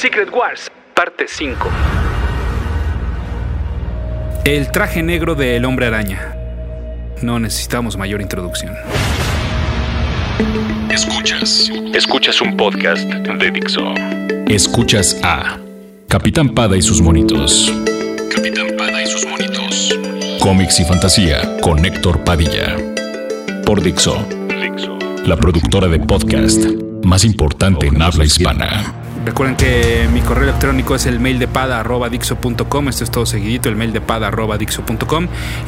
Secret Wars, parte 5. El traje negro del hombre araña. No necesitamos mayor introducción. Escuchas. Escuchas un podcast de Dixo. Escuchas a Capitán Pada y sus monitos. Capitán Pada y sus monitos. Cómics y fantasía con Héctor Padilla. Por Dixo. La productora de podcast más importante en habla hispana. Recuerden que mi correo electrónico es el mail de pada. Esto es todo seguidito, el mail de.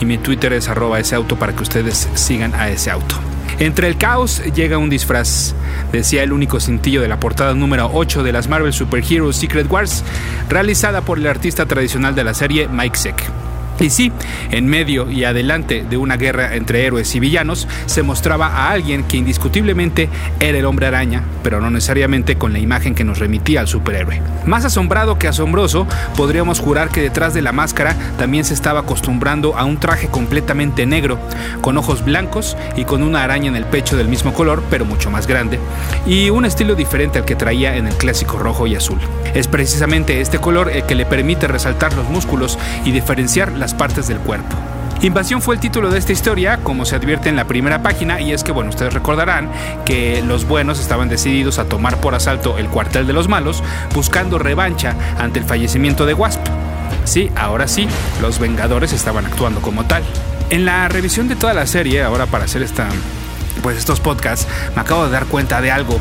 Y mi Twitter es arroba ese auto para que ustedes sigan a ese auto. Entre el caos llega un disfraz, decía el único cintillo de la portada número 8 de las Marvel Super Heroes Secret Wars, realizada por el artista tradicional de la serie Mike Seck. Y sí, en medio y adelante de una guerra entre héroes y villanos, se mostraba a alguien que indiscutiblemente era el hombre araña, pero no necesariamente con la imagen que nos remitía al superhéroe. Más asombrado que asombroso, podríamos jurar que detrás de la máscara también se estaba acostumbrando a un traje completamente negro, con ojos blancos y con una araña en el pecho del mismo color, pero mucho más grande, y un estilo diferente al que traía en el clásico rojo y azul. Es precisamente este color el que le permite resaltar los músculos y diferenciar las partes del cuerpo. Invasión fue el título de esta historia, como se advierte en la primera página, y es que, bueno, ustedes recordarán que los buenos estaban decididos a tomar por asalto el cuartel de los malos, buscando revancha ante el fallecimiento de Wasp. Sí, ahora sí, los Vengadores estaban actuando como tal. En la revisión de toda la serie, ahora para hacer esta, pues estos podcasts, me acabo de dar cuenta de algo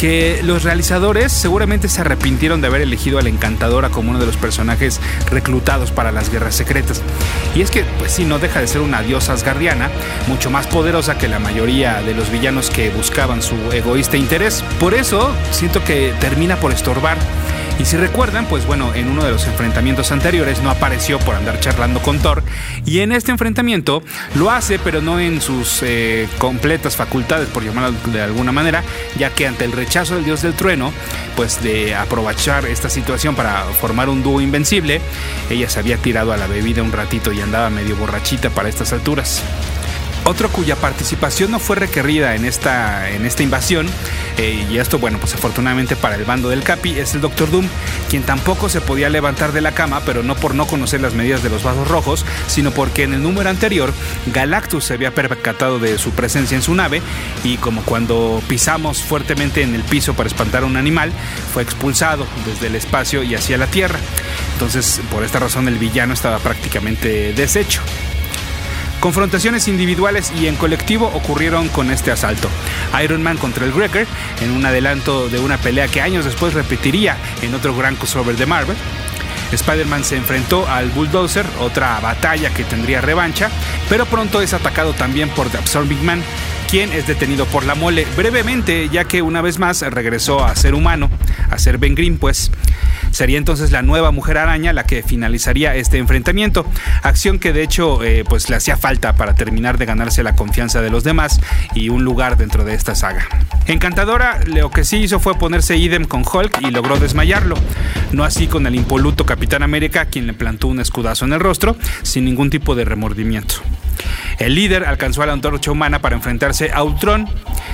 que los realizadores seguramente se arrepintieron de haber elegido a la encantadora como uno de los personajes reclutados para las guerras secretas. Y es que, pues sí, no deja de ser una diosa asgardiana, mucho más poderosa que la mayoría de los villanos que buscaban su egoísta interés. Por eso, siento que termina por estorbar y si recuerdan, pues bueno, en uno de los enfrentamientos anteriores no apareció por andar charlando con Thor. Y en este enfrentamiento lo hace, pero no en sus eh, completas facultades, por llamarlo de alguna manera, ya que ante el rechazo del dios del trueno, pues de aprovechar esta situación para formar un dúo invencible, ella se había tirado a la bebida un ratito y andaba medio borrachita para estas alturas. Otro cuya participación no fue requerida en esta, en esta invasión, eh, y esto, bueno, pues afortunadamente para el bando del Capi, es el Doctor Doom, quien tampoco se podía levantar de la cama, pero no por no conocer las medidas de los vasos rojos, sino porque en el número anterior Galactus se había percatado de su presencia en su nave, y como cuando pisamos fuertemente en el piso para espantar a un animal, fue expulsado desde el espacio y hacia la Tierra. Entonces, por esta razón, el villano estaba prácticamente deshecho. Confrontaciones individuales y en colectivo ocurrieron con este asalto. Iron Man contra el Wrecker en un adelanto de una pelea que años después repetiría en otro gran crossover de Marvel. Spider-Man se enfrentó al Bulldozer, otra batalla que tendría revancha, pero pronto es atacado también por The Absorbing Man, quien es detenido por la mole brevemente, ya que una vez más regresó a ser humano, a ser Ben Grimm, pues. Sería entonces la nueva mujer araña la que finalizaría este enfrentamiento, acción que de hecho eh, pues le hacía falta para terminar de ganarse la confianza de los demás y un lugar dentro de esta saga. Encantadora lo que sí hizo fue ponerse idem con Hulk y logró desmayarlo, no así con el impoluto Capitán América quien le plantó un escudazo en el rostro sin ningún tipo de remordimiento. El líder alcanzó a la antorcha humana para enfrentarse a Ultron.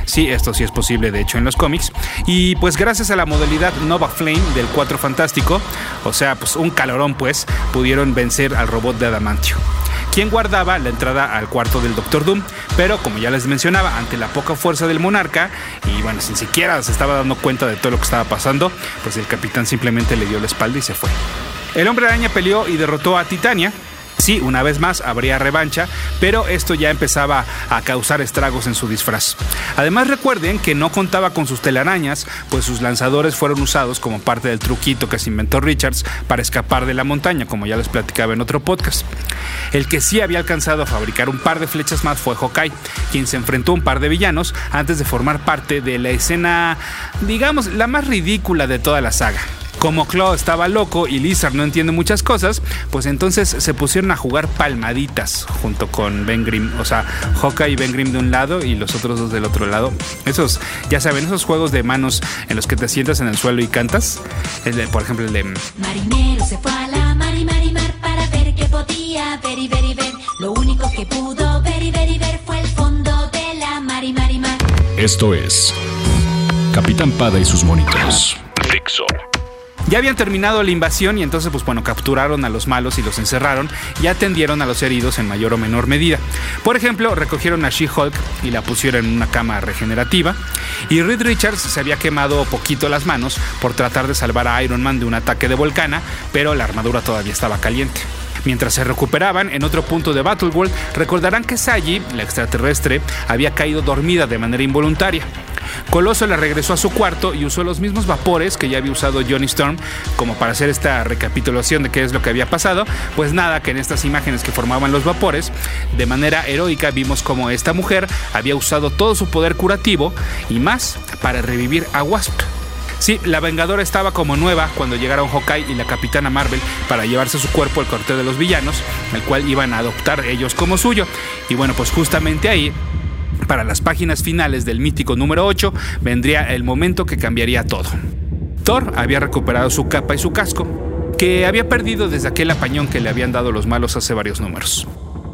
Sí, esto sí es posible, de hecho, en los cómics. Y pues gracias a la modalidad Nova Flame del 4 Fantástico, o sea, pues un calorón, pues, pudieron vencer al robot de Adamantio quien guardaba la entrada al cuarto del Doctor Doom, pero como ya les mencionaba, ante la poca fuerza del monarca, y bueno, sin siquiera se estaba dando cuenta de todo lo que estaba pasando, pues el capitán simplemente le dio la espalda y se fue. El hombre araña peleó y derrotó a Titania, Sí, una vez más habría revancha, pero esto ya empezaba a causar estragos en su disfraz. Además recuerden que no contaba con sus telarañas, pues sus lanzadores fueron usados como parte del truquito que se inventó Richards para escapar de la montaña, como ya les platicaba en otro podcast. El que sí había alcanzado a fabricar un par de flechas más fue Hawkeye, quien se enfrentó a un par de villanos antes de formar parte de la escena, digamos, la más ridícula de toda la saga. Como Claw estaba loco y Lizard no entiende muchas cosas, pues entonces se pusieron a jugar palmaditas junto con Ben Grimm. O sea, Hawkeye y Ben Grimm de un lado y los otros dos del otro lado. Esos, ya saben, esos juegos de manos en los que te sientas en el suelo y cantas. El de, por ejemplo, el de... Marinero se fue a la mar y mar para ver qué podía ver y ver y ver. Lo único que pudo ver y ver y ver fue el fondo de la mar y mar y mar. Esto es Capitán Pada y sus monitos. Ya habían terminado la invasión y entonces pues bueno, capturaron a los malos y los encerraron y atendieron a los heridos en mayor o menor medida. Por ejemplo, recogieron a She-Hulk y la pusieron en una cama regenerativa y Reed Richards se había quemado poquito las manos por tratar de salvar a Iron Man de un ataque de volcana, pero la armadura todavía estaba caliente. Mientras se recuperaban en otro punto de Battleworld, recordarán que Sagi, la extraterrestre, había caído dormida de manera involuntaria. Coloso le regresó a su cuarto y usó los mismos vapores que ya había usado Johnny Storm como para hacer esta recapitulación de qué es lo que había pasado. Pues nada, que en estas imágenes que formaban los vapores, de manera heroica vimos como esta mujer había usado todo su poder curativo y más para revivir a Wasp. Sí, la Vengadora estaba como nueva cuando llegaron Hawkeye y la Capitana Marvel para llevarse su cuerpo al corte de los villanos, el cual iban a adoptar ellos como suyo. Y bueno, pues justamente ahí para las páginas finales del mítico número 8 vendría el momento que cambiaría todo. Thor había recuperado su capa y su casco, que había perdido desde aquel apañón que le habían dado los malos hace varios números.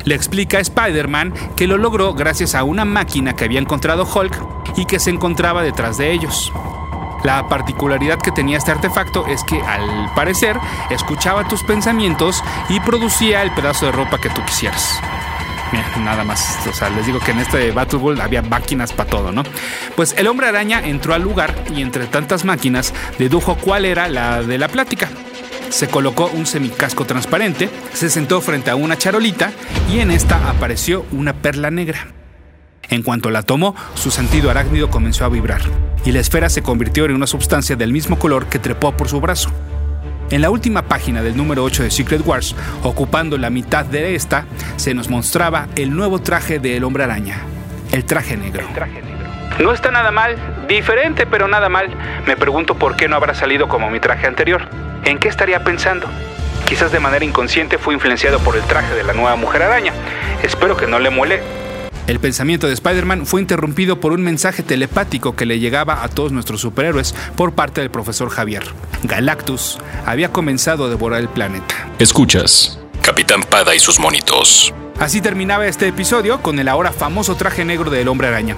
Le explica a Spider-Man que lo logró gracias a una máquina que había encontrado Hulk y que se encontraba detrás de ellos. La particularidad que tenía este artefacto es que al parecer escuchaba tus pensamientos y producía el pedazo de ropa que tú quisieras. nada más, o sea, les digo que en este Battle World había máquinas para todo, ¿no? Pues el hombre araña entró al lugar y entre tantas máquinas dedujo cuál era la de la plática. Se colocó un semicasco transparente, se sentó frente a una charolita y en esta apareció una perla negra. En cuanto la tomó, su sentido arácnido comenzó a vibrar, y la esfera se convirtió en una sustancia del mismo color que trepó por su brazo. En la última página del número 8 de Secret Wars, ocupando la mitad de esta, se nos mostraba el nuevo traje del hombre araña, el traje negro. No está nada mal, diferente pero nada mal. Me pregunto por qué no habrá salido como mi traje anterior. ¿En qué estaría pensando? Quizás de manera inconsciente fue influenciado por el traje de la nueva mujer araña. Espero que no le muele el pensamiento de Spider-Man fue interrumpido por un mensaje telepático que le llegaba a todos nuestros superhéroes por parte del profesor Javier. Galactus había comenzado a devorar el planeta. Escuchas, Capitán Pada y sus monitos. Así terminaba este episodio con el ahora famoso traje negro del hombre araña.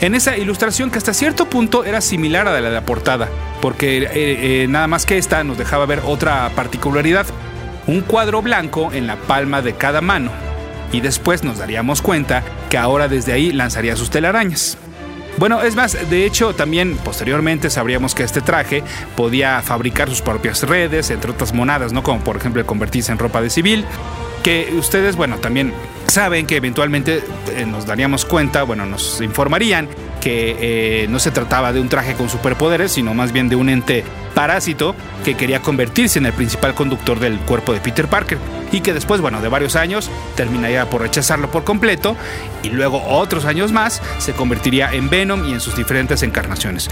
En esa ilustración que hasta cierto punto era similar a la de la portada, porque eh, eh, nada más que esta nos dejaba ver otra particularidad, un cuadro blanco en la palma de cada mano y después nos daríamos cuenta que ahora desde ahí lanzaría sus telarañas. Bueno, es más, de hecho también posteriormente sabríamos que este traje podía fabricar sus propias redes, entre otras monadas, ¿no? Como por ejemplo convertirse en ropa de civil, que ustedes, bueno, también saben que eventualmente eh, nos daríamos cuenta, bueno, nos informarían que eh, no se trataba de un traje con superpoderes, sino más bien de un ente parásito que quería convertirse en el principal conductor del cuerpo de Peter Parker y que después, bueno, de varios años terminaría por rechazarlo por completo y luego otros años más se convertiría en Venom y en sus diferentes encarnaciones.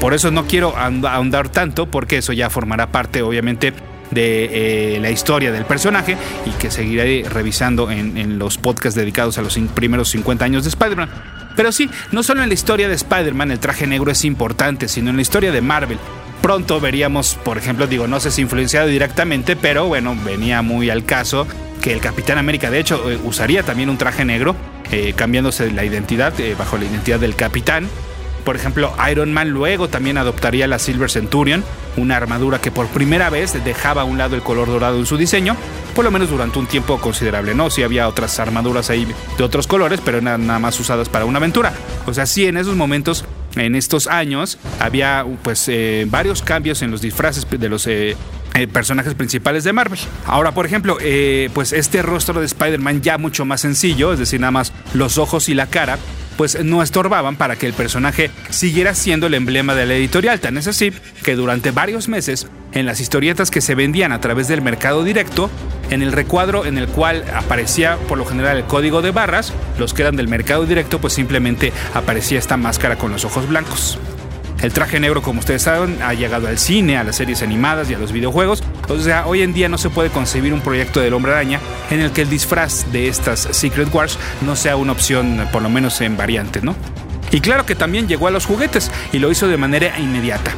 Por eso no quiero ahondar tanto porque eso ya formará parte obviamente de eh, la historia del personaje y que seguiré revisando en, los podcasts dedicados a los primeros 50 años de Spider-Man. Pero sí, no solo en la historia de Spider-Man el traje negro es importante, sino en la historia de Marvel. Pronto veríamos, por ejemplo, digo, no sé si influenciado directamente, pero bueno, venía muy al caso que el Capitán América, de hecho, eh, usaría también un traje negro, eh, cambiándose la identidad bajo la identidad del Capitán. Por ejemplo, Iron Man luego también adoptaría la Silver Centurion, una armadura que por primera vez dejaba a un lado el color dorado en su diseño, por lo menos durante un tiempo considerable, ¿no? Sí había otras armaduras ahí de otros colores, pero eran nada más usadas para una aventura. O sea, sí, en esos momentos, en estos años, había pues eh, varios cambios en los disfraces de los eh, eh, personajes principales de Marvel. Ahora, por ejemplo, pues este rostro de Spider-Man ya mucho más sencillo, es decir, nada más los ojos y la cara, pues no estorbaban para que el personaje siguiera siendo el emblema de la editorial. Tan es así que durante varios meses, en las historietas que se vendían a través del mercado directo, en el recuadro en el cual aparecía por lo general el código de barras, los que eran del mercado directo, pues simplemente aparecía esta máscara con los ojos blancos. El traje negro, como ustedes saben, ha llegado al cine, a las series animadas y a los videojuegos. O sea, hoy en día no se puede concebir un proyecto del hombre araña en el que el disfraz de estas Secret Wars no sea una opción, por lo menos en variante, ¿no? Y claro que también llegó a los juguetes y lo hizo de manera inmediata.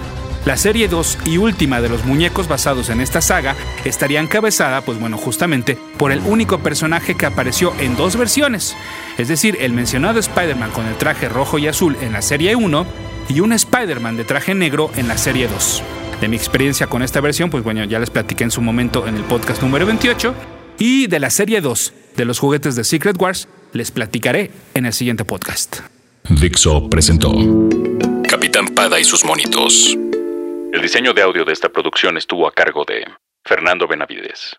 La serie 2 y última de los muñecos basados en esta saga estaría encabezada, pues bueno, justamente por el único personaje que apareció en dos versiones, es decir, el mencionado Spider-Man con el traje rojo y azul en la serie 1 y un Spider-Man de traje negro en la serie 2. De mi experiencia con esta versión, pues bueno, ya les platiqué en su momento en el podcast número 28. Y de la serie 2 de los juguetes de Secret Wars, les platicaré en el siguiente podcast. Dixo presentó Capitán Pada y sus monitos. El diseño de audio de esta producción estuvo a cargo de Fernando Benavides.